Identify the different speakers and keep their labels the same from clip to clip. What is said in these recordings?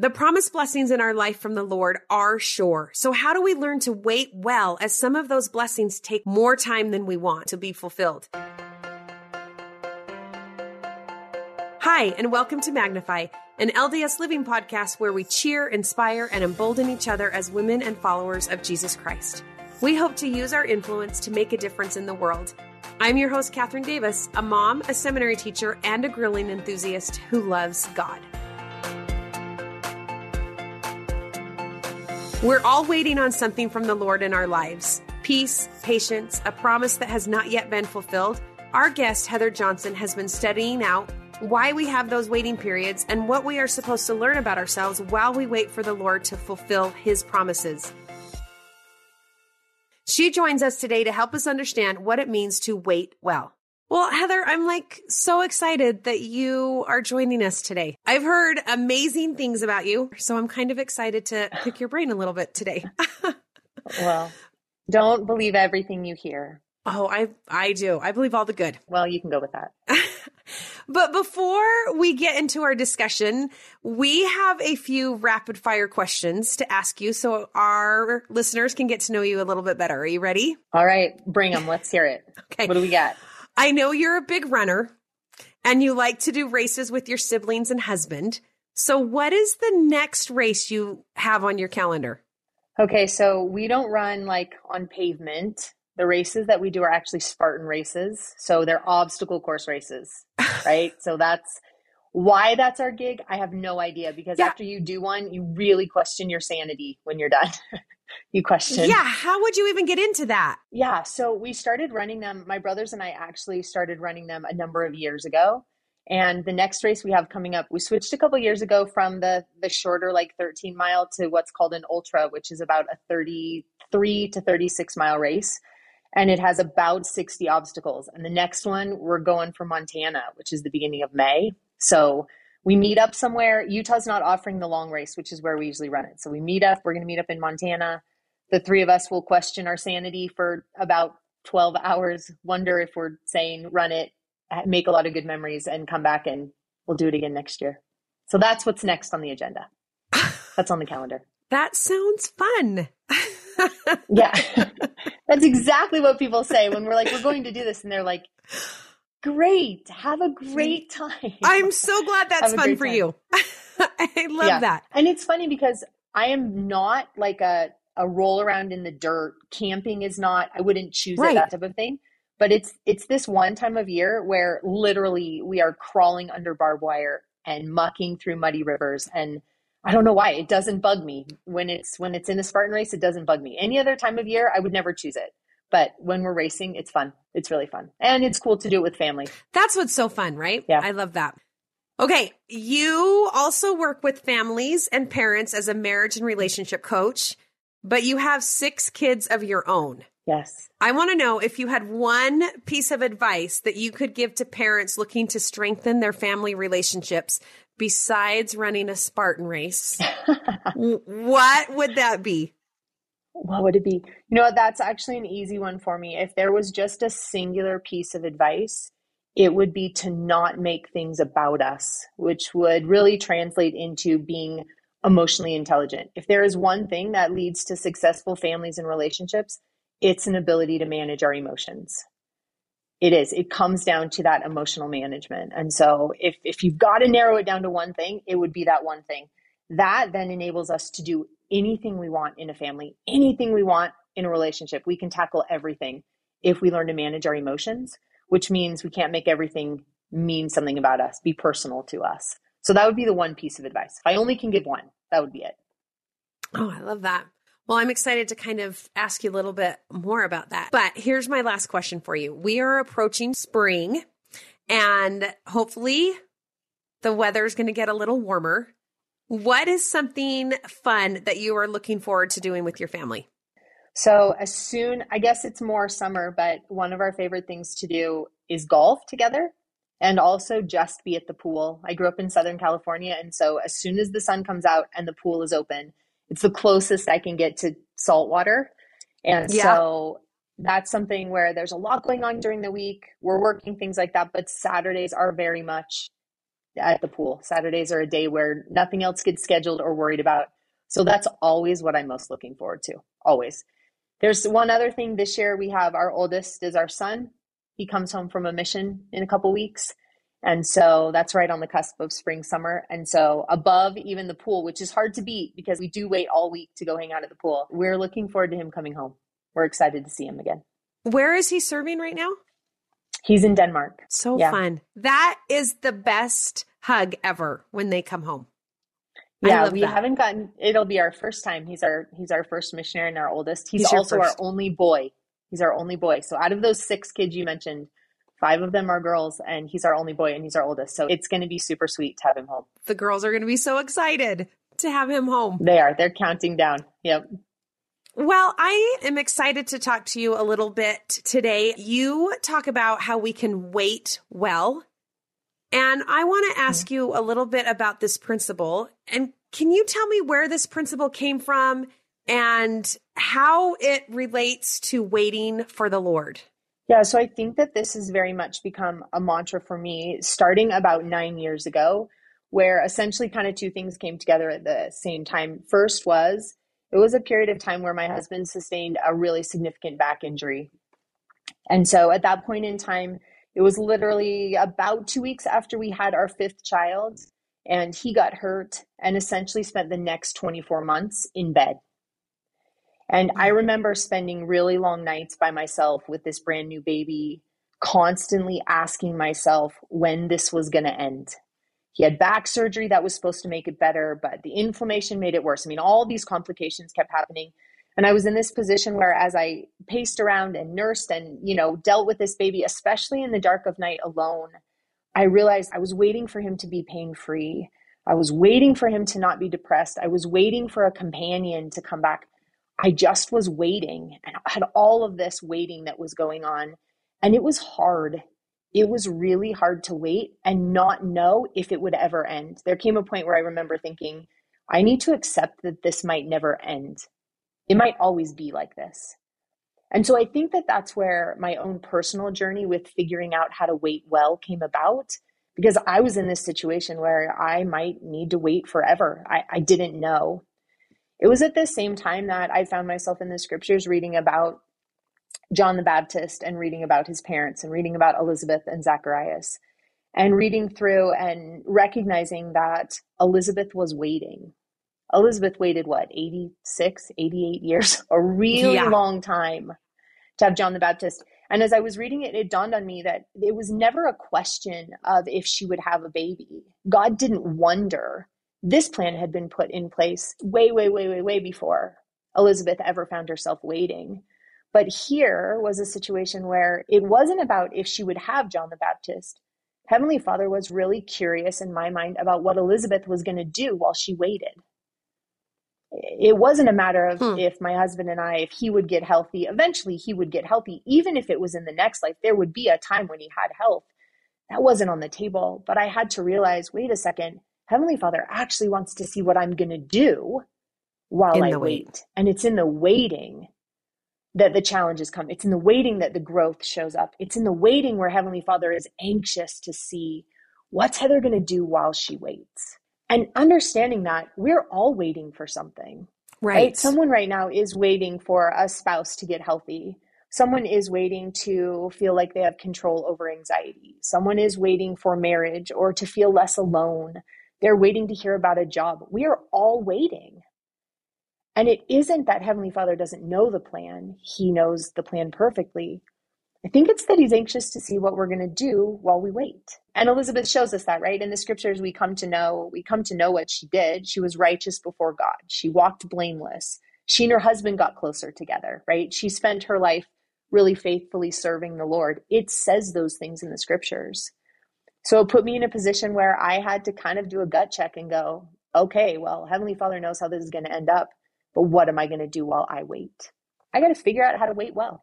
Speaker 1: The promised blessings in our life from the Lord are sure. So how do we learn to wait well as some of those blessings take more time than we want to be fulfilled? Hi, and welcome to Magnify, an LDS Living podcast where we cheer, inspire, and embolden each other as women and followers of Jesus Christ. We hope to use our influence to make a difference in the world. I'm your host, Katherine Davis, a mom, a seminary teacher, and a grilling enthusiast who loves God. We're all waiting on something from the Lord in our lives peace, patience, a promise that has not yet been fulfilled. Our guest, Heather Johnson, has been studying out why we have those waiting periods and what we are supposed to learn about ourselves while we wait for the Lord to fulfill His promises. She joins us today to help us understand what it means to wait well. Well, Heather, I'm like so excited that you are joining us today. I've heard amazing things about you, so I'm kind of excited to pick your brain a little bit today.
Speaker 2: well, don't believe everything you hear.
Speaker 1: Oh, I I do. I believe all the good.
Speaker 2: Well, you can go with that.
Speaker 1: but before we get into our discussion, we have a few rapid fire questions to ask you so our listeners can get to know you a little bit better. Are you ready?
Speaker 2: All right, bring them. Let's hear it. okay. What do we got?
Speaker 1: I know you're a big runner and you like to do races with your siblings and husband. So, what is the next race you have on your calendar?
Speaker 2: Okay, so we don't run like on pavement the races that we do are actually Spartan races. So they're obstacle course races, right? so that's why that's our gig. I have no idea because yeah. after you do one, you really question your sanity when you're done. you question.
Speaker 1: Yeah. How would you even get into that?
Speaker 2: Yeah. So we started running them. My brothers and I actually started running them a number of years ago. And the next race we have coming up, we switched a couple years ago from the the shorter like 13 mile to what's called an ultra, which is about a 33 to 36 mile race and it has about 60 obstacles. And the next one, we're going for Montana, which is the beginning of May. So we meet up somewhere. Utah's not offering the long race, which is where we usually run it. So we meet up. We're going to meet up in Montana. The three of us will question our sanity for about 12 hours, wonder if we're saying run it, make a lot of good memories, and come back and we'll do it again next year. So that's what's next on the agenda. That's on the calendar.
Speaker 1: that sounds fun.
Speaker 2: yeah. That's exactly what people say when we're like, we're going to do this. And they're like, great. Have a great time.
Speaker 1: I'm so glad that's fun for time. you. I love yeah. that.
Speaker 2: And it's funny because I am not like a, a roll around in the dirt. Camping is not, I wouldn't choose right. it, that type of thing. But it's it's this one time of year where literally we are crawling under barbed wire and mucking through muddy rivers and I don't know why it doesn't bug me when it's when it's in a Spartan race. It doesn't bug me. Any other time of year, I would never choose it. But when we're racing, it's fun. It's really fun, and it's cool to do it with family.
Speaker 1: That's what's so fun, right?
Speaker 2: Yeah,
Speaker 1: I love that. Okay, you also work with families and parents as a marriage and relationship coach, but you have six kids of your own.
Speaker 2: Yes.
Speaker 1: I want to know if you had one piece of advice that you could give to parents looking to strengthen their family relationships besides running a Spartan race, what would that be?
Speaker 2: What would it be? You know, that's actually an easy one for me. If there was just a singular piece of advice, it would be to not make things about us, which would really translate into being emotionally intelligent. If there is one thing that leads to successful families and relationships, it's an ability to manage our emotions it is it comes down to that emotional management and so if if you've got to narrow it down to one thing it would be that one thing that then enables us to do anything we want in a family anything we want in a relationship we can tackle everything if we learn to manage our emotions which means we can't make everything mean something about us be personal to us so that would be the one piece of advice if i only can give one that would be it
Speaker 1: oh i love that well, I'm excited to kind of ask you a little bit more about that. But here's my last question for you. We are approaching spring and hopefully the weather is going to get a little warmer. What is something fun that you are looking forward to doing with your family?
Speaker 2: So, as soon, I guess it's more summer, but one of our favorite things to do is golf together and also just be at the pool. I grew up in Southern California. And so, as soon as the sun comes out and the pool is open, it's the closest I can get to salt water. And yeah. so that's something where there's a lot going on during the week. We're working things like that, but Saturdays are very much at the pool. Saturdays are a day where nothing else gets scheduled or worried about. So that's always what I'm most looking forward to. Always. There's one other thing this year we have our oldest is our son. He comes home from a mission in a couple weeks. And so that's right on the cusp of spring, summer. And so above even the pool, which is hard to beat because we do wait all week to go hang out at the pool. We're looking forward to him coming home. We're excited to see him again.
Speaker 1: Where is he serving right now?
Speaker 2: He's in Denmark.
Speaker 1: So yeah. fun. That is the best hug ever when they come home.
Speaker 2: Yeah, we that. haven't gotten it'll be our first time. He's our he's our first missionary and our oldest. He's, he's also our only boy. He's our only boy. So out of those six kids you mentioned, five of them are girls and he's our only boy and he's our oldest. So it's going to be super sweet to have him home.
Speaker 1: The girls are going to be so excited to have him home.
Speaker 2: They are. They're counting down. Yep.
Speaker 1: Well, I am excited to talk to you a little bit today. You talk about how we can wait well. And I want to ask mm-hmm. you a little bit about this principle. And can you tell me where this principle came from and how it relates to waiting for the Lord?
Speaker 2: Yeah, so I think that this has very much become a mantra for me starting about nine years ago, where essentially kind of two things came together at the same time. First was it was a period of time where my husband sustained a really significant back injury. And so at that point in time, it was literally about two weeks after we had our fifth child, and he got hurt and essentially spent the next 24 months in bed. And I mm. remember spending really long nights by myself with this brand new baby, constantly asking myself when this was going to end. He had back surgery that was supposed to make it better, but the inflammation made it worse. I mean, all these complications kept happening. And I was in this position where as I paced around and nursed and, you know, dealt with this baby, especially in the dark of night alone, I realized I was waiting for him to be pain free. I was waiting for him to not be depressed. I was waiting for a companion to come back. I just was waiting and I had all of this waiting that was going on. And it was hard it was really hard to wait and not know if it would ever end. There came a point where I remember thinking, I need to accept that this might never end. It might always be like this. And so I think that that's where my own personal journey with figuring out how to wait well came about because I was in this situation where I might need to wait forever. I, I didn't know. It was at the same time that I found myself in the scriptures reading about John the Baptist and reading about his parents and reading about Elizabeth and Zacharias and reading through and recognizing that Elizabeth was waiting. Elizabeth waited what, 86, 88 years, a really yeah. long time to have John the Baptist. And as I was reading it, it dawned on me that it was never a question of if she would have a baby. God didn't wonder. This plan had been put in place way, way, way, way, way before Elizabeth ever found herself waiting. But here was a situation where it wasn't about if she would have John the Baptist. Heavenly Father was really curious in my mind about what Elizabeth was going to do while she waited. It wasn't a matter of hmm. if my husband and I, if he would get healthy, eventually he would get healthy, even if it was in the next life, there would be a time when he had health. That wasn't on the table. But I had to realize wait a second, Heavenly Father actually wants to see what I'm going to do while in I wait. wait. And it's in the waiting that the challenges come. It's in the waiting that the growth shows up. It's in the waiting where Heavenly Father is anxious to see what's Heather going to do while she waits. And understanding that we're all waiting for something. Right. right. Someone right now is waiting for a spouse to get healthy. Someone is waiting to feel like they have control over anxiety. Someone is waiting for marriage or to feel less alone. They're waiting to hear about a job. We are all waiting. And it isn't that Heavenly Father doesn't know the plan, He knows the plan perfectly. I think it's that He's anxious to see what we're going to do while we wait. And Elizabeth shows us that, right? In the scriptures, we come to know, we come to know what she did. She was righteous before God. She walked blameless. She and her husband got closer together, right? She spent her life really faithfully serving the Lord. It says those things in the scriptures. So it put me in a position where I had to kind of do a gut check and go, okay, well, Heavenly Father knows how this is going to end up. But what am I going to do while I wait? I got to figure out how to wait well.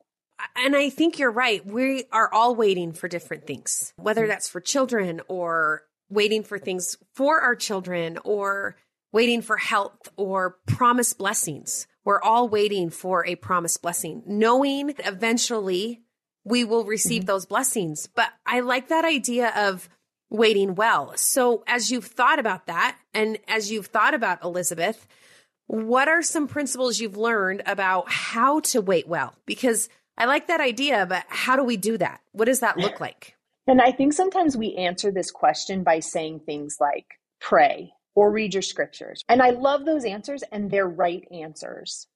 Speaker 1: And I think you're right. We are all waiting for different things, whether mm-hmm. that's for children or waiting for things for our children or waiting for health or promised blessings. We're all waiting for a promised blessing, knowing eventually we will receive mm-hmm. those blessings. But I like that idea of waiting well. So, as you've thought about that, and as you've thought about Elizabeth, what are some principles you've learned about how to wait well? Because I like that idea, but how do we do that? What does that look like?
Speaker 2: And I think sometimes we answer this question by saying things like pray or read your scriptures. And I love those answers and they're right answers.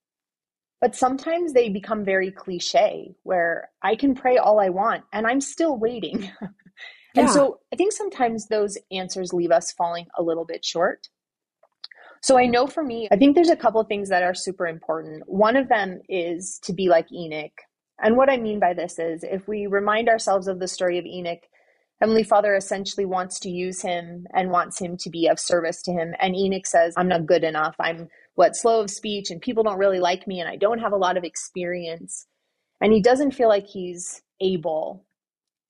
Speaker 2: But sometimes they become very cliche where I can pray all I want and I'm still waiting. and yeah. so I think sometimes those answers leave us falling a little bit short. So I know for me, I think there's a couple things that are super important. One of them is to be like Enoch. And what I mean by this is if we remind ourselves of the story of Enoch, Heavenly Father essentially wants to use him and wants him to be of service to him. And Enoch says, I'm not good enough. I'm what slow of speech and people don't really like me and I don't have a lot of experience. And he doesn't feel like he's able.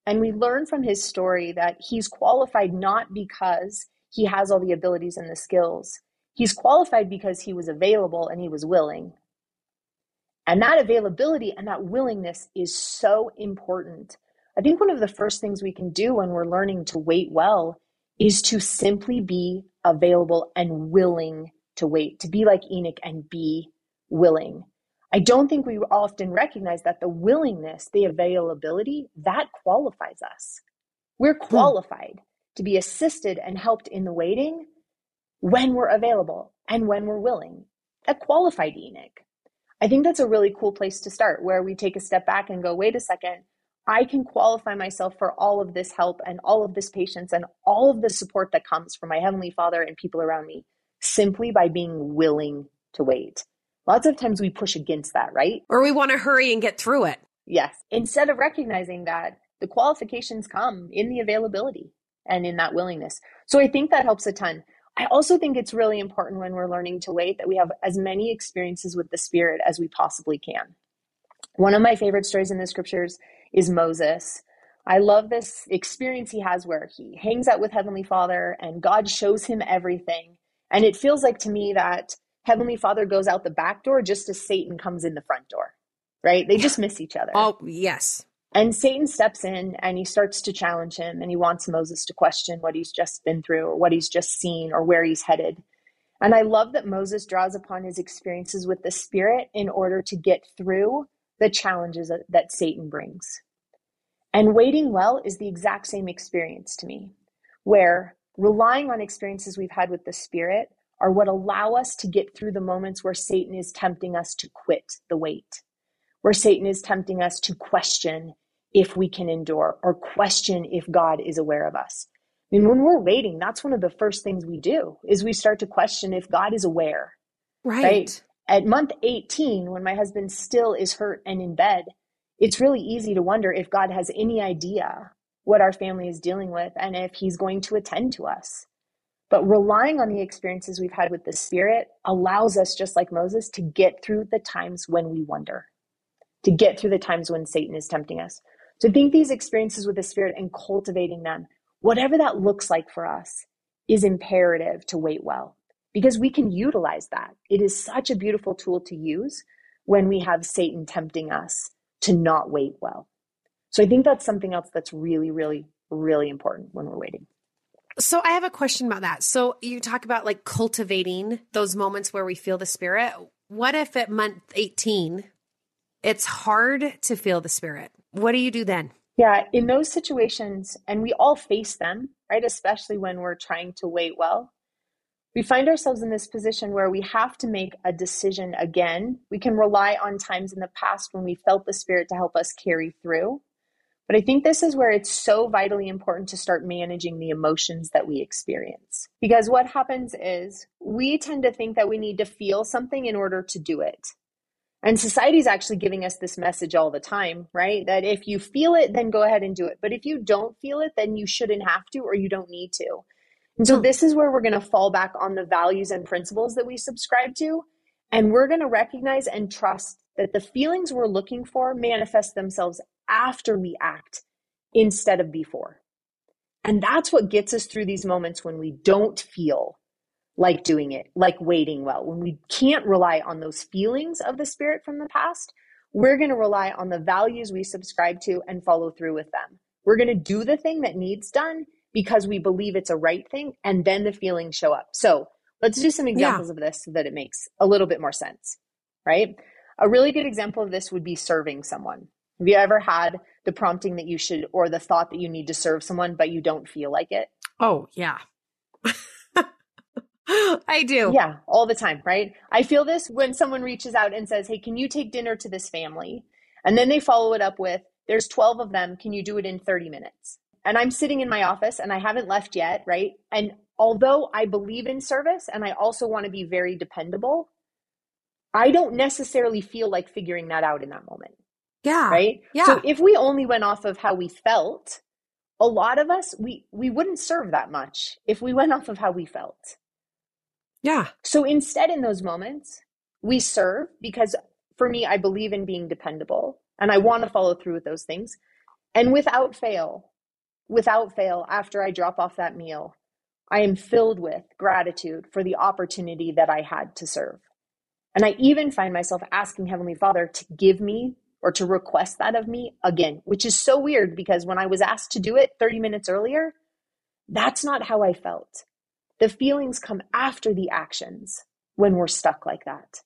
Speaker 2: And we learn from his story that he's qualified not because he has all the abilities and the skills. He's qualified because he was available and he was willing. And that availability and that willingness is so important. I think one of the first things we can do when we're learning to wait well is to simply be available and willing to wait, to be like Enoch and be willing. I don't think we often recognize that the willingness, the availability, that qualifies us. We're hmm. qualified hmm. to be assisted and helped in the waiting when we're available and when we're willing. That qualified Enoch. I think that's a really cool place to start where we take a step back and go, wait a second, I can qualify myself for all of this help and all of this patience and all of the support that comes from my Heavenly Father and people around me simply by being willing to wait. Lots of times we push against that, right?
Speaker 1: Or we want to hurry and get through it.
Speaker 2: Yes. Instead of recognizing that the qualifications come in the availability and in that willingness. So I think that helps a ton. I also think it's really important when we're learning to wait that we have as many experiences with the Spirit as we possibly can. One of my favorite stories in the scriptures is Moses. I love this experience he has where he hangs out with Heavenly Father and God shows him everything. And it feels like to me that Heavenly Father goes out the back door just as Satan comes in the front door, right? They just miss each other.
Speaker 1: Oh, yes.
Speaker 2: And Satan steps in and he starts to challenge him and he wants Moses to question what he's just been through or what he's just seen or where he's headed. And I love that Moses draws upon his experiences with the Spirit in order to get through the challenges that, that Satan brings. And waiting well is the exact same experience to me, where relying on experiences we've had with the Spirit are what allow us to get through the moments where Satan is tempting us to quit the wait, where Satan is tempting us to question if we can endure or question if God is aware of us. I mean, when we're waiting, that's one of the first things we do is we start to question if God is aware.
Speaker 1: Right. right?
Speaker 2: At month 18, when my husband still is hurt and in bed, it's really easy to wonder if God has any idea what our family is dealing with and if he's going to attend to us. But relying on the experiences we've had with the Spirit allows us, just like Moses, to get through the times when we wonder, to get through the times when Satan is tempting us. To think these experiences with the Spirit and cultivating them, whatever that looks like for us, is imperative to wait well because we can utilize that. It is such a beautiful tool to use when we have Satan tempting us to not wait well. So I think that's something else that's really, really, really important when we're waiting.
Speaker 1: So I have a question about that. So you talk about like cultivating those moments where we feel the spirit. What if at month 18 it's hard to feel the spirit? What do you do then?
Speaker 2: Yeah, in those situations, and we all face them, right? Especially when we're trying to wait well. We find ourselves in this position where we have to make a decision again. We can rely on times in the past when we felt the Spirit to help us carry through. But I think this is where it's so vitally important to start managing the emotions that we experience. Because what happens is we tend to think that we need to feel something in order to do it. And society is actually giving us this message all the time, right? That if you feel it, then go ahead and do it. But if you don't feel it, then you shouldn't have to or you don't need to. And so hmm. this is where we're going to fall back on the values and principles that we subscribe to. And we're going to recognize and trust that the feelings we're looking for manifest themselves after we act instead of before. And that's what gets us through these moments when we don't feel like doing it, like waiting well. When we can't rely on those feelings of the spirit from the past, we're going to rely on the values we subscribe to and follow through with them. We're going to do the thing that needs done because we believe it's a right thing and then the feelings show up. So let's do some examples yeah. of this so that it makes a little bit more sense, right? A really good example of this would be serving someone. Have you ever had the prompting that you should or the thought that you need to serve someone, but you don't feel like it?
Speaker 1: Oh, yeah. I do.
Speaker 2: Yeah, all the time, right? I feel this when someone reaches out and says, Hey, can you take dinner to this family? And then they follow it up with, There's 12 of them. Can you do it in 30 minutes? And I'm sitting in my office and I haven't left yet, right? And although I believe in service and I also want to be very dependable, I don't necessarily feel like figuring that out in that moment.
Speaker 1: Yeah.
Speaker 2: Right?
Speaker 1: Yeah.
Speaker 2: So if we only went off of how we felt, a lot of us we we wouldn't serve that much if we went off of how we felt.
Speaker 1: Yeah.
Speaker 2: So instead in those moments, we serve because for me I believe in being dependable and I want to follow through with those things. And without fail, without fail after I drop off that meal, I am filled with gratitude for the opportunity that I had to serve. And I even find myself asking Heavenly Father to give me or to request that of me again, which is so weird because when I was asked to do it 30 minutes earlier, that's not how I felt. The feelings come after the actions when we're stuck like that.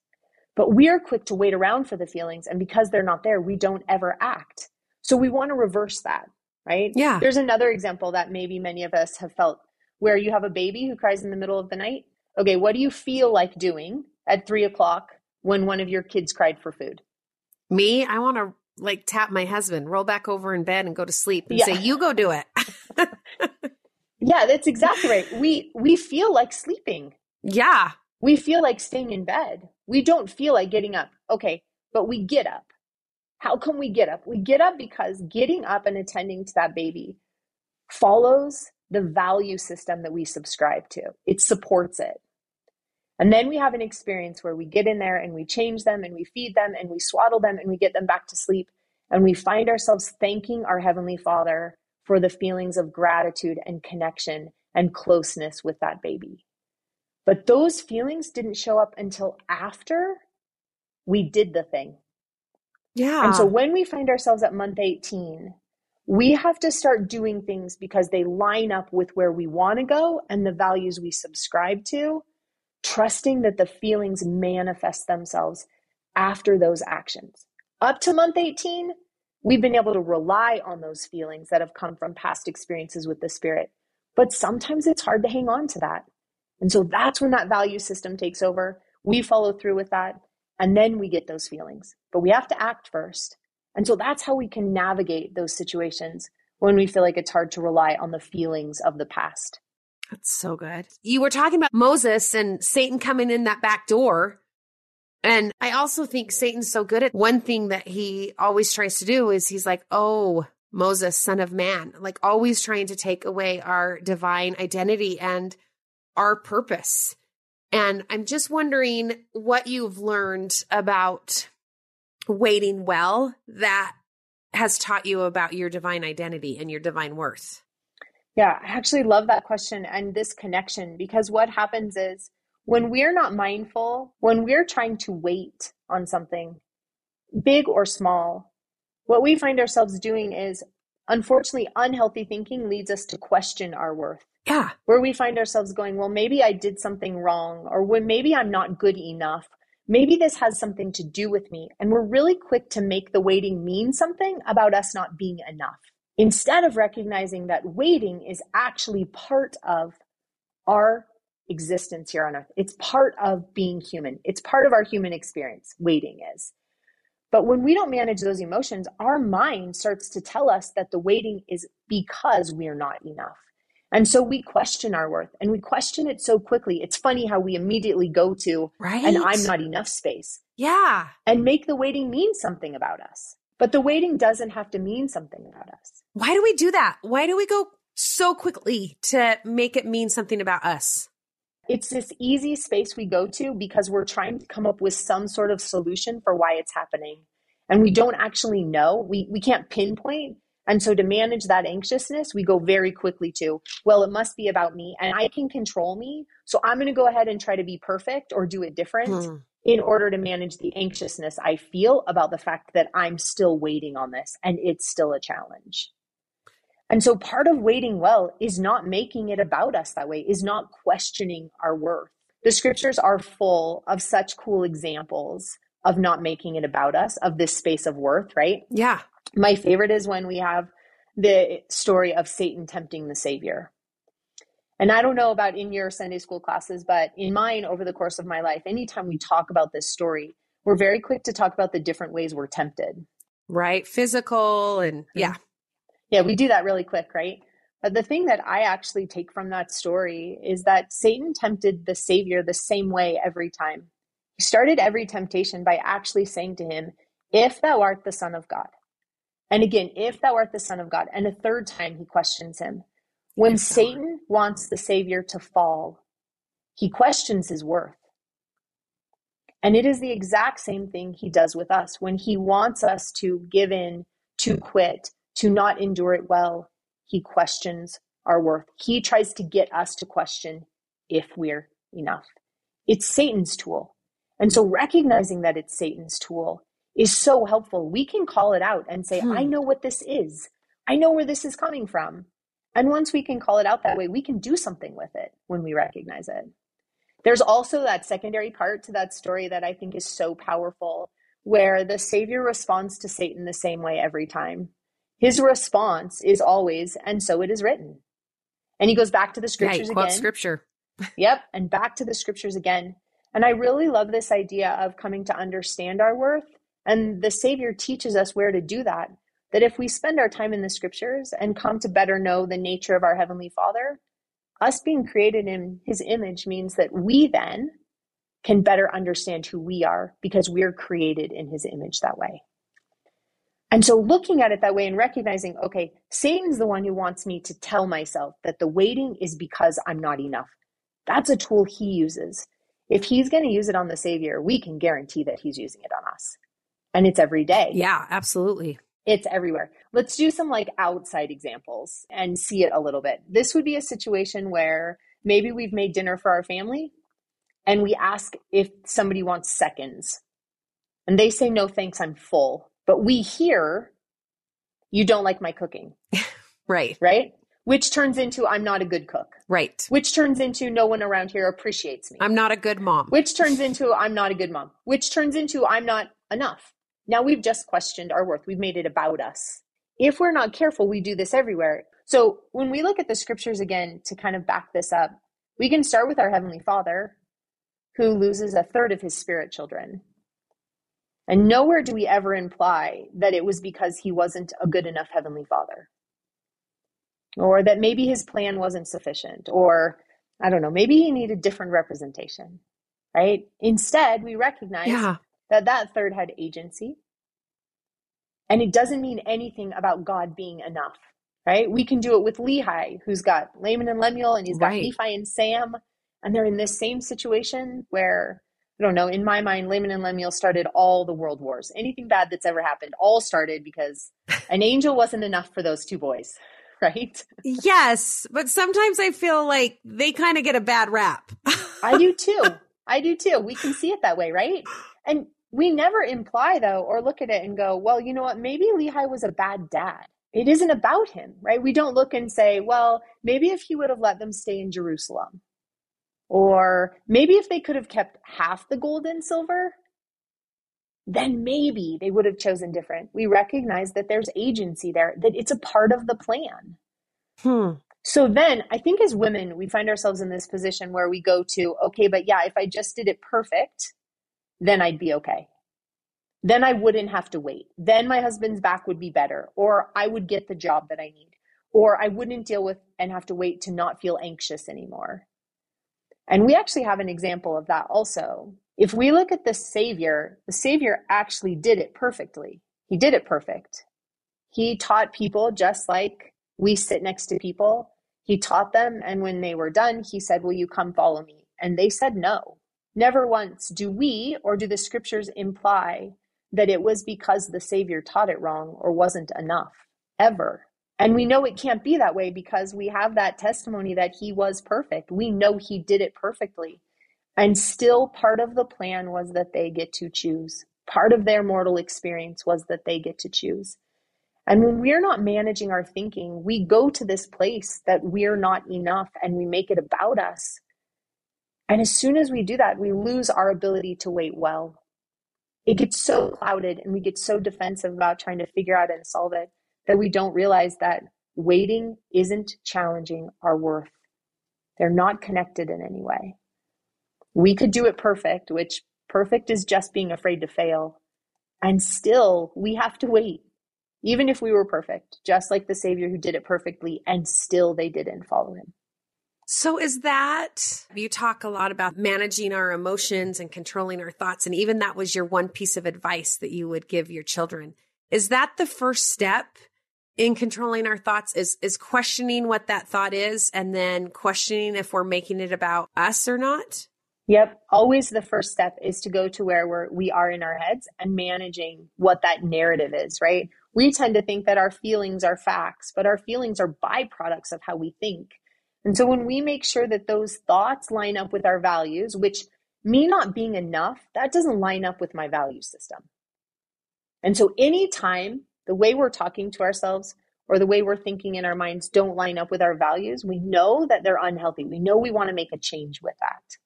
Speaker 2: But we're quick to wait around for the feelings, and because they're not there, we don't ever act. So we want to reverse that, right?
Speaker 1: Yeah.
Speaker 2: There's another example that maybe many of us have felt where you have a baby who cries in the middle of the night. Okay, what do you feel like doing at three o'clock when one of your kids cried for food?
Speaker 1: Me, I want to like tap my husband, roll back over in bed and go to sleep and yeah. say, "You go do it."
Speaker 2: yeah, that's exactly right. We we feel like sleeping.
Speaker 1: Yeah.
Speaker 2: We feel like staying in bed. We don't feel like getting up. Okay, but we get up. How can we get up? We get up because getting up and attending to that baby follows the value system that we subscribe to. It supports it. And then we have an experience where we get in there and we change them and we feed them and we swaddle them and we get them back to sleep. And we find ourselves thanking our Heavenly Father for the feelings of gratitude and connection and closeness with that baby. But those feelings didn't show up until after we did the thing.
Speaker 1: Yeah.
Speaker 2: And so when we find ourselves at month 18, we have to start doing things because they line up with where we want to go and the values we subscribe to trusting that the feelings manifest themselves after those actions. Up to month 18, we've been able to rely on those feelings that have come from past experiences with the Spirit. But sometimes it's hard to hang on to that. And so that's when that value system takes over. We follow through with that, and then we get those feelings. But we have to act first. And so that's how we can navigate those situations when we feel like it's hard to rely on the feelings of the past.
Speaker 1: That's so good. You were talking about Moses and Satan coming in that back door. And I also think Satan's so good at one thing that he always tries to do is he's like, oh, Moses, son of man, like always trying to take away our divine identity and our purpose. And I'm just wondering what you've learned about waiting well that has taught you about your divine identity and your divine worth.
Speaker 2: Yeah, I actually love that question and this connection because what happens is when we're not mindful, when we're trying to wait on something, big or small, what we find ourselves doing is unfortunately unhealthy thinking leads us to question our worth.
Speaker 1: Yeah.
Speaker 2: Where we find ourselves going, well, maybe I did something wrong, or when maybe I'm not good enough. Maybe this has something to do with me. And we're really quick to make the waiting mean something about us not being enough instead of recognizing that waiting is actually part of our existence here on earth. It's part of being human. It's part of our human experience. Waiting is. But when we don't manage those emotions, our mind starts to tell us that the waiting is because we're not enough. And so we question our worth and we question it so quickly. It's funny how we immediately go to
Speaker 1: right.
Speaker 2: and I'm not enough space.
Speaker 1: Yeah.
Speaker 2: And make the waiting mean something about us. But the waiting doesn't have to mean something about us.
Speaker 1: Why do we do that? Why do we go so quickly to make it mean something about us?
Speaker 2: It's this easy space we go to because we're trying to come up with some sort of solution for why it's happening. And we don't actually know. We, we can't pinpoint. And so to manage that anxiousness, we go very quickly to, well, it must be about me and I can control me. So I'm going to go ahead and try to be perfect or do it different. Hmm in order to manage the anxiousness I feel about the fact that I'm still waiting on this and it's still a challenge. And so part of waiting well is not making it about us that way, is not questioning our worth. The scriptures are full of such cool examples of not making it about us, of this space of worth, right?
Speaker 1: Yeah.
Speaker 2: My favorite is when we have the story of Satan tempting the Savior. And I don't know about in your Sunday school classes, but in mine over the course of my life, anytime we talk about this story, we're very quick to talk about the different ways we're tempted.
Speaker 1: Right. Physical and yeah.
Speaker 2: Yeah, we do that really quick, right? But the thing that I actually take from that story is that Satan tempted the Savior the same way every time. He started every temptation by actually saying to him, If thou art the Son of God. And again, if thou art the Son of God. And a third time he questions him. When Satan wants the Savior to fall, he questions his worth. And it is the exact same thing he does with us. When he wants us to give in, to quit, to not endure it well, he questions our worth. He tries to get us to question if we're enough. It's Satan's tool. And so recognizing that it's Satan's tool is so helpful. We can call it out and say, hmm. I know what this is. I know where this is coming from. And once we can call it out that way, we can do something with it when we recognize it. There's also that secondary part to that story that I think is so powerful, where the Savior responds to Satan the same way every time. His response is always, and so it is written. And he goes back to the scriptures
Speaker 1: yeah,
Speaker 2: again.
Speaker 1: scripture.
Speaker 2: yep, and back to the scriptures again. And I really love this idea of coming to understand our worth. And the Savior teaches us where to do that that if we spend our time in the scriptures and come to better know the nature of our Heavenly Father, us being created in His image means that we then can better understand who we are because we're created in His image that way. And so looking at it that way and recognizing, okay, Satan's the one who wants me to tell myself that the waiting is because I'm not enough. That's a tool he uses. If he's going to use it on the Savior, we can guarantee that he's using it on us. And it's every day.
Speaker 1: Yeah, absolutely.
Speaker 2: It's everywhere. Let's do some like outside examples and see it a little bit. This would be a situation where maybe we've made dinner for our family and we ask if somebody wants seconds. And they say, no, thanks, I'm full. But we hear, you don't like my cooking.
Speaker 1: right.
Speaker 2: Right? Which turns into, I'm not a good cook.
Speaker 1: Right.
Speaker 2: Which turns into, no one around here appreciates me.
Speaker 1: I'm not a good mom.
Speaker 2: Which turns into, I'm not a good mom. Which turns into, I'm not enough. Now we've just questioned our worth. We've made it about us. If we're not careful, we do this everywhere. So when we look at the scriptures again to kind of back this up, we can start with our Heavenly Father who loses a third of his spirit children. And nowhere do we ever imply that it was because he wasn't a good enough Heavenly Father. Or that maybe his plan wasn't sufficient. Or, I don't know, maybe he needed different representation, right? Instead, we recognize yeah that that third had agency. And it doesn't mean anything about God being enough, right? We can do it with Lehi, who's got Laman and Lemuel, and he's got right. Nephi and Sam, and they're in this same situation where I don't know. In my mind, Laman and Lemuel started all the world wars. Anything bad that's ever happened all started because an angel wasn't enough for those two boys, right?
Speaker 1: yes, but sometimes I feel like they kind of get a bad rap.
Speaker 2: I do too. I do too. We can see it that way, right? And we never imply, though, or look at it and go, well, you know what? Maybe Lehi was a bad dad. It isn't about him, right? We don't look and say, well, maybe if he would have let them stay in Jerusalem, or maybe if they could have kept half the gold and silver, then maybe they would have chosen different. We recognize that there's agency there, that it's a part of the plan.
Speaker 1: Hmm.
Speaker 2: So then I think as women, we find ourselves in this position where we go to, okay, but yeah, if I just did it perfect, then I'd be okay. Then I wouldn't have to wait. Then my husband's back would be better, or I would get the job that I need, or I wouldn't deal with and have to wait to not feel anxious anymore. And we actually have an example of that also. If we look at the Savior, the Savior actually did it perfectly. He did it perfect. He taught people just like we sit next to people. He taught them, and when they were done, he said, Will you come follow me? And they said no. Never once do we or do the scriptures imply that it was because the Savior taught it wrong or wasn't enough, ever. And we know it can't be that way because we have that testimony that he was perfect. We know he did it perfectly. And still, part of the plan was that they get to choose. Part of their mortal experience was that they get to choose. And when we're not managing our thinking, we go to this place that we're not enough and we make it about us. And as soon as we do that, we lose our ability to wait well. It gets so clouded and we get so defensive about trying to figure out and solve it that we don't realize that waiting isn't challenging our worth. They're not connected in any way. We could do it perfect, which perfect is just being afraid to fail. And still, we have to wait even if we were perfect, just like the Savior who did it perfectly, and still they didn't follow him.
Speaker 1: So, is that you talk a lot about managing our emotions and controlling our thoughts, and even that was your one piece of advice that you would give your children. Is that the first step in controlling our thoughts? Is is questioning what that thought is, and then questioning if we're making it about us or not?
Speaker 2: Yep. Always the first step is to go to where we're, we are in our heads and managing what that narrative is, right? We tend to think that our feelings are facts, but our feelings are byproducts of how we think. And so when we make sure that those thoughts line up with our values, which me not being enough, that doesn't line up with my value system. And so anytime the way we're talking to ourselves or the way we're thinking in our minds don't line up with our values, we know that they're unhealthy. We know we want to make a change with that.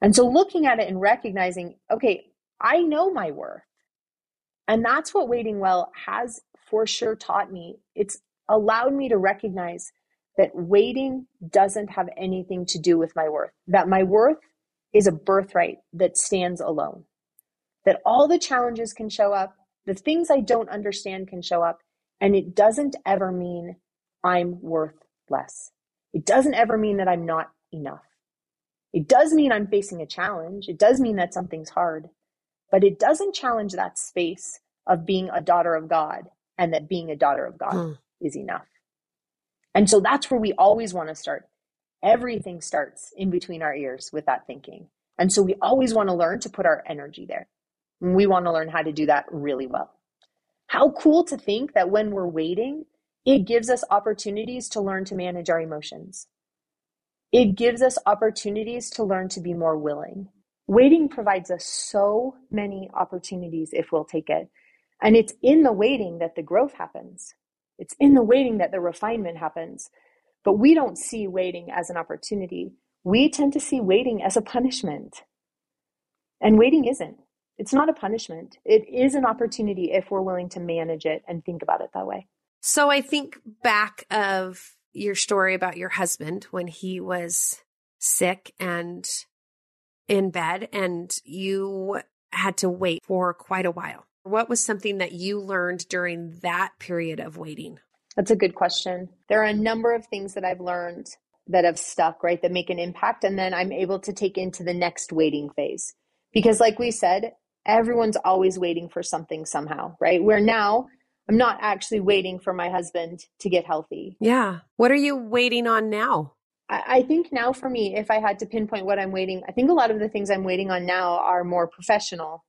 Speaker 2: And so looking at it and recognizing, okay, I know my worth. And that's what waiting well has for sure taught me. It's allowed me to recognize that waiting doesn't have anything to do with my worth, that my worth is a birthright that stands alone, that all the challenges can show up, the things I don't understand can show up, and it doesn't ever mean I'm worth less. It doesn't ever mean that I'm not enough. It does mean I'm facing a challenge. It does mean that something's hard but it doesn't challenge that space of being a daughter of God and that being a daughter of God mm. is enough. And so that's where we always want to start. Everything starts in between our ears with that thinking. And so we always want to learn to put our energy there. We want to learn how to do that really well. How cool to think that when we're waiting, it gives us opportunities to learn to manage our emotions. It gives us opportunities to learn to be more willing. Waiting provides us so many opportunities if we'll take it. And it's in the waiting that the growth happens. It's in the waiting that the refinement happens. But we don't see waiting as an opportunity. We tend to see waiting as a punishment. And waiting isn't. It's not a punishment. It is an opportunity if we're willing to manage it and think about it that way.
Speaker 1: So I think back of your story about your husband when he was sick and in bed and you had to wait for quite a while. What was something that you learned during that period of waiting?
Speaker 2: That's a good question. There are a number of things that I've learned that have stuck, right, that make an impact. And then I'm able to take into the next waiting phase. Because, like we said, everyone's always waiting for something somehow, right? Where now I'm not actually waiting for my husband to get healthy.
Speaker 1: Yeah. What are you waiting on now?
Speaker 2: I think now for me, if I had to pinpoint what I'm waiting, I think a lot of the things I'm waiting on now are more professional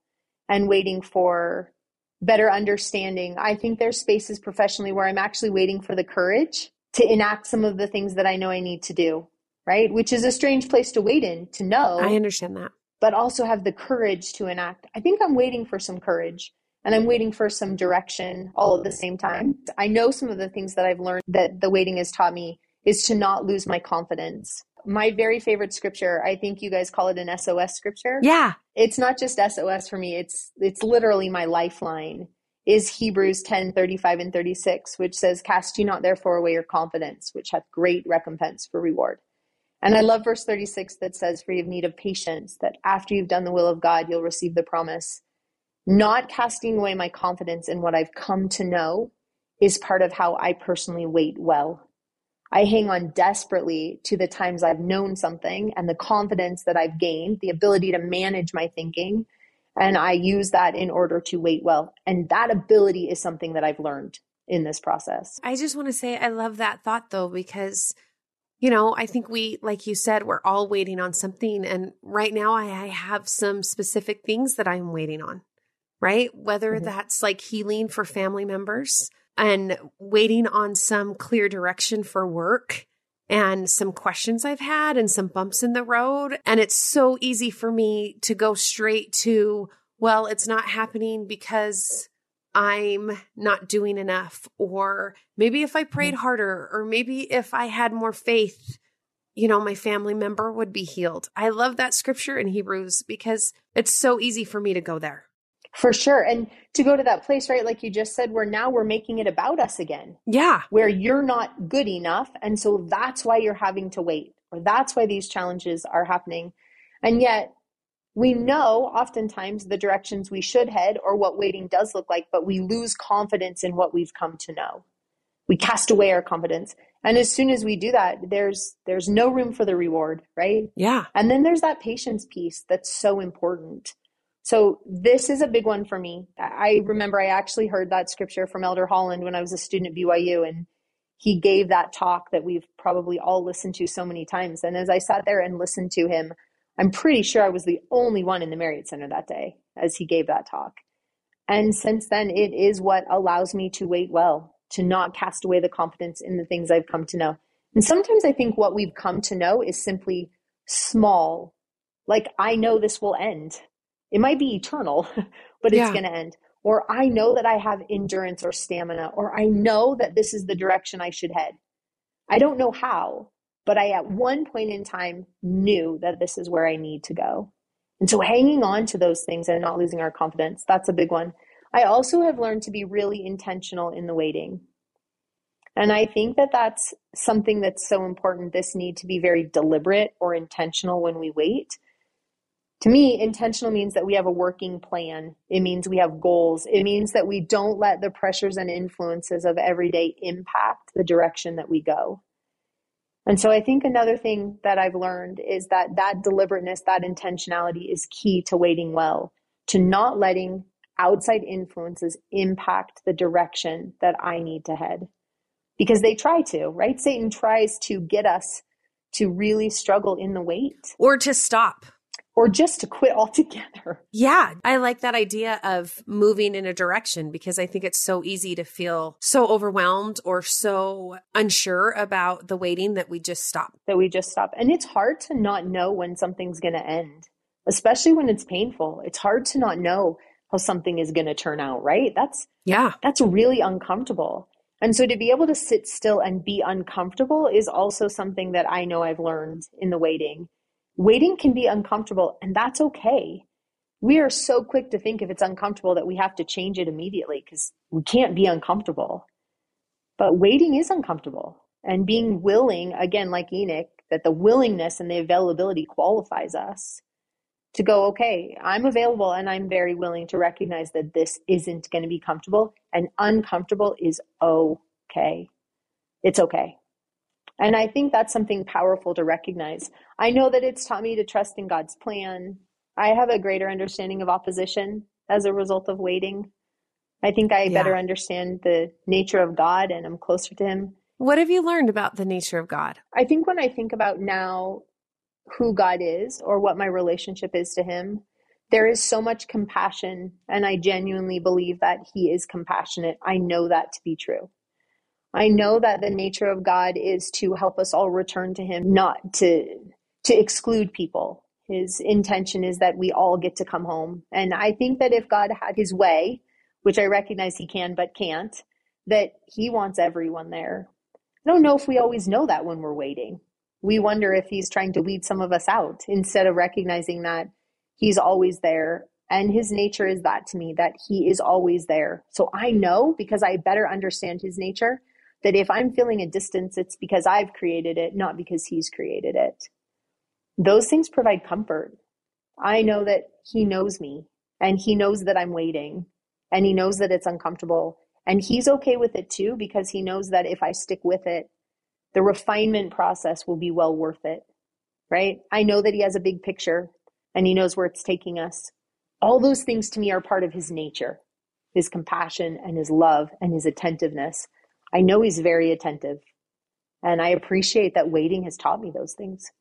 Speaker 2: and waiting for better understanding. I think there's spaces professionally where I'm actually waiting for the courage to enact some of the things that I know I need to do, right? Which is a strange place to wait in to know.
Speaker 1: I understand that.
Speaker 2: But also have the courage to enact. I think I'm waiting for some courage and I'm waiting for some direction all at the same time. I know some of the things that I've learned that the waiting has taught me is to not lose my confidence. My very favorite scripture, I think you guys call it an SOS scripture.
Speaker 1: Yeah.
Speaker 2: It's not just SOS for me. It's it's literally my lifeline. Is Hebrews 10, 35 and 36, which says, Cast you not therefore away your confidence, which hath great recompense for reward. And I love verse 36 that says, For you have need of patience, that after you've done the will of God, you'll receive the promise. Not casting away my confidence in what I've come to know is part of how I personally wait well I hang on desperately to the times I've known something and the confidence that I've gained, the ability to manage my thinking. And I use that in order to wait well. And that ability is something that I've learned in this process.
Speaker 1: I just want to say I love that thought though, because, you know, I think we, like you said, we're all waiting on something. And right now I, I have some specific things that I'm waiting on, right? Whether mm-hmm. that's like healing for family members and waiting on some clear direction for work and some questions I've had and some bumps in the road. And it's so easy for me to go straight to, well, it's not happening because I'm not doing enough, or maybe if I prayed
Speaker 2: Mm-hmm.
Speaker 1: harder, or maybe if I had more faith, you know, my family member would be healed. I love that scripture in Hebrews because it's so easy for me to go there.
Speaker 2: For sure. And to go to that place, right, like you just said, where now we're making it about us again,
Speaker 1: Yeah.
Speaker 2: where you're not good enough. And so that's why you're having to wait, or that's why these challenges are happening. And yet, we know oftentimes the directions we should head or what waiting does look like, but we lose confidence in what we've come to know. We cast away our confidence. And as soon as we do that, there's there's no room for the reward, right?
Speaker 1: Yeah.
Speaker 2: And then there's that patience piece that's so important. So this is a big one for me. I remember I actually heard that scripture from Elder Holland when I was a student at BYU and he gave that talk that we've probably all listened to so many times. And as I sat there and listened to him, I'm pretty sure I was the only one in the Marriott Center that day as he gave that talk. And since then, it is what allows me to wait well, to not cast away the confidence in the things I've come to know. And sometimes I think what we've come to know is simply small. Like, I know this will end. It might be eternal, but it's
Speaker 1: Yeah.
Speaker 2: going to end. Or I know that I have endurance or stamina, or I know that this is the direction I should head. I don't know how, but I at one point in time knew that this is where I need to go. And so hanging on to those things and not losing our confidence, that's a big one. I also have learned to be really intentional in the waiting. And I think that that's something that's so important. This need to be very deliberate or intentional when we wait. To me, intentional means that we have a working plan. It means we have goals. It means that we don't let the pressures and influences of everyday impact the direction that we go. And so I think another thing that I've learned is that that deliberateness, that intentionality is key to waiting well, to not letting outside influences impact the direction that I need to head. Because they try to, right? Satan tries to get us to really struggle in the wait
Speaker 1: Or to stop.
Speaker 2: Or just to quit altogether.
Speaker 1: Yeah, I like that idea of moving in a direction because I think it's so easy to feel so overwhelmed or so unsure about the waiting that we just stop.
Speaker 2: that we just stop. And it's hard to not know when something's going to end, especially when it's painful. It's hard to not know how something is going to turn out, right? That's
Speaker 1: Yeah.
Speaker 2: that's really uncomfortable. And so to be able to sit still and be uncomfortable is also something that I know I've learned in the waiting. Waiting can be uncomfortable and that's okay. We are so quick to think if it's uncomfortable that we have to change it immediately because we can't be uncomfortable. But waiting is uncomfortable and being willing, again, like Enoch, that the willingness and the availability qualifies us to go, okay, I'm available and I'm very willing to recognize that this isn't going to be comfortable and uncomfortable is okay. It's okay. And I think that's something powerful to recognize. I know that it's taught me to trust in God's plan. I have a greater understanding of opposition as a result of waiting. I think I
Speaker 1: Yeah.
Speaker 2: better understand the nature of God and I'm closer to Him.
Speaker 1: What have you learned about the nature of God?
Speaker 2: I think when I think about now who God is or what my relationship is to Him, there is so much compassion, and I genuinely believe that He is compassionate. I know that to be true. I know that the nature of God is to help us all return to Him, not to to exclude people. His intention is that we all get to come home. And I think that if God had His way, which I recognize He can but can't, that He wants everyone there. I don't know if we always know that when we're waiting. We wonder if he's trying to weed some of us out instead of recognizing that he's always there. And his nature is that to me, that he is always there. So I know because I better understand his nature that if I'm feeling a distance, it's because I've created it, not because he's created it. Those things provide comfort. I know that he knows me and he knows that I'm waiting and he knows that it's uncomfortable and he's okay with it too because he knows that if I stick with it, the refinement process will be well worth it. Right? I know that he has a big picture and he knows where it's taking us. All those things to me are part of his nature, his compassion and his love and his attentiveness. I know he's very attentive. And I appreciate that waiting has taught me those things.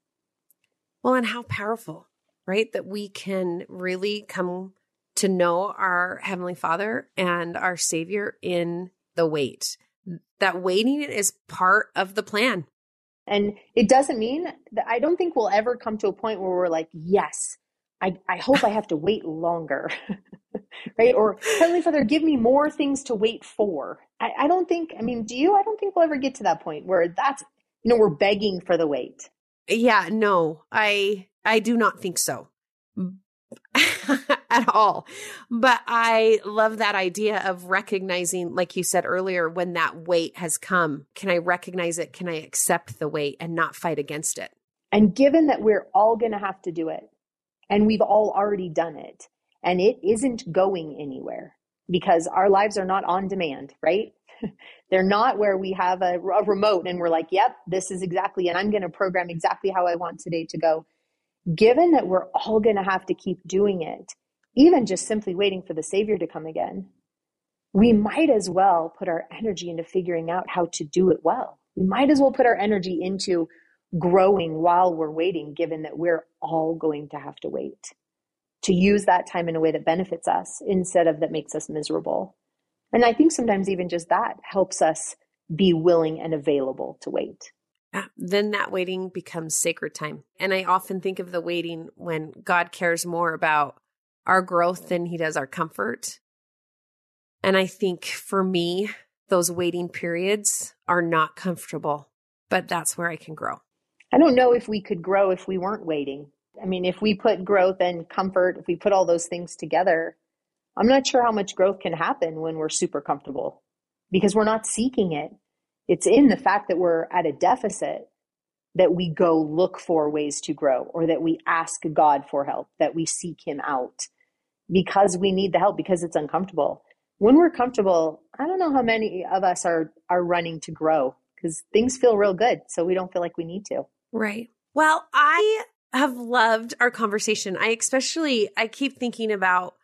Speaker 1: Well, and how powerful, right? That we can really come to know our Heavenly Father and our Savior in the wait. That waiting is part of the plan.
Speaker 2: And it doesn't mean that I don't think we'll ever come to a point where we're like, yes, I, I hope I have to wait longer. right? Or Heavenly Father, give me more things to wait for. I, I don't think, I mean, do you? I don't think we'll ever get to that point where that's, you know, we're begging for the wait.
Speaker 1: Yeah, no, I I do not think so. at all. But I love that idea of recognizing, like you said earlier, when that wait has come. Can I recognize it? Can I accept the wait and not fight against it?
Speaker 2: And given that we're all going to have to do it, and we've all already done it, and it isn't going anywhere because our lives are not on demand, right? They're not where we have a, a, remote and we're like, yep, this is exactly, and I'm going to program exactly how I want today to go. Given that we're all going to have to keep doing it, even just simply waiting for the Savior to come again, we might as well put our energy into figuring out how to do it well. We might as well put our energy into growing while we're waiting, given that we're all going to have to wait. To use that time in a way that benefits us instead of that makes us miserable. And I think sometimes even just that helps us be willing and available to wait.
Speaker 1: Yeah, then that waiting becomes sacred time. And I often think of the waiting when God cares more about our growth than he does our comfort. And I think for me, those waiting periods are not comfortable, but that's where I can grow.
Speaker 2: I don't know if we could grow if we weren't waiting. I mean, if we put growth and comfort, if we put all those things together, I'm not sure how much growth can happen when we're super comfortable because we're not seeking it. It's in the fact that we're at a deficit that we go look for ways to grow or that we ask God for help, that we seek Him out because we need the help because it's uncomfortable. When we're comfortable, I don't know how many of us are are running to grow because things feel real good, so we don't feel like we need to.
Speaker 1: Right. Well, I have loved our conversation. I especially I keep thinking about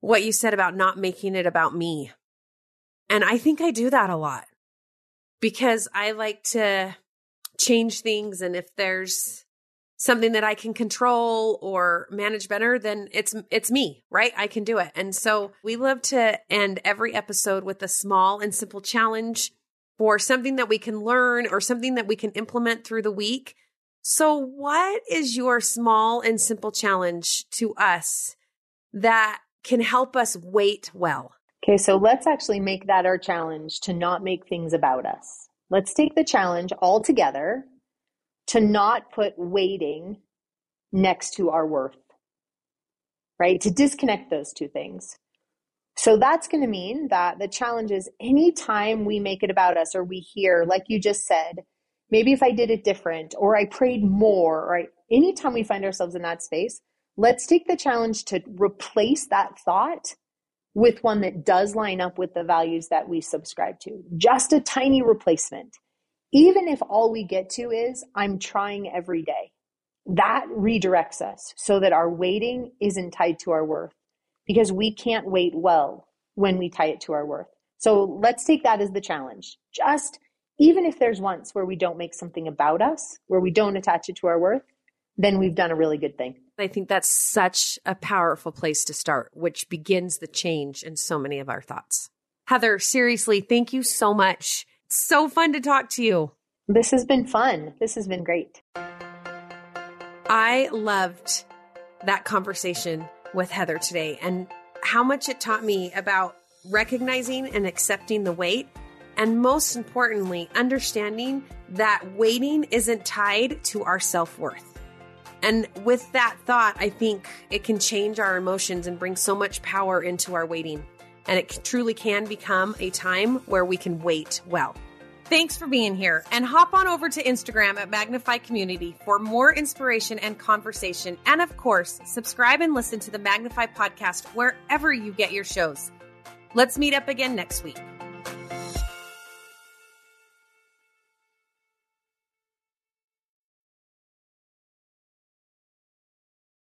Speaker 1: what you said about not making it about me. And I think I do that a lot because I like to change things and if there's something that I can control or manage better, then it's it's me, right? I can do it. And so we love to end every episode with a small and simple challenge for something that we can learn or something that we can implement through the week. So what is your small and simple challenge to us that can help us wait well?
Speaker 2: Okay, so let's actually make that our challenge to not make things about us. Let's take the challenge all together to not put waiting next to our worth, right? To disconnect those two things. So that's going to mean that the challenge is anytime we make it about us or we hear, like you just said, maybe if I did it different or I prayed more, or I, anytime we find ourselves in that space, let's take the challenge to replace that thought with one that does line up with the values that we subscribe to. Just a tiny replacement even if all we get to is, I'm trying every day, that redirects us so that our waiting isn't tied to our worth because we can't wait well when we tie it to our worth. So let's take that as the challenge. Just even if there's once where we don't make something about us, where we don't attach it to our worth, then we've done a really good thing.
Speaker 1: I think that's such a powerful place to start, which begins the change in so many of our thoughts. Heather, seriously, thank you so much It's so fun to talk to you.
Speaker 2: This has been fun. This has been great.
Speaker 1: I loved that conversation with Heather today and how much it taught me about recognizing and accepting the wait. And most importantly, understanding that waiting isn't tied to our self worth. And with that thought, I think it can change our emotions and bring so much power into our waiting and it truly can become a time where we can wait well. Thanks for being here and hop on over to Instagram at Magnify Community for more inspiration and conversation. And of course, subscribe and listen to the Magnify podcast wherever you get your shows. Let's meet up again next week.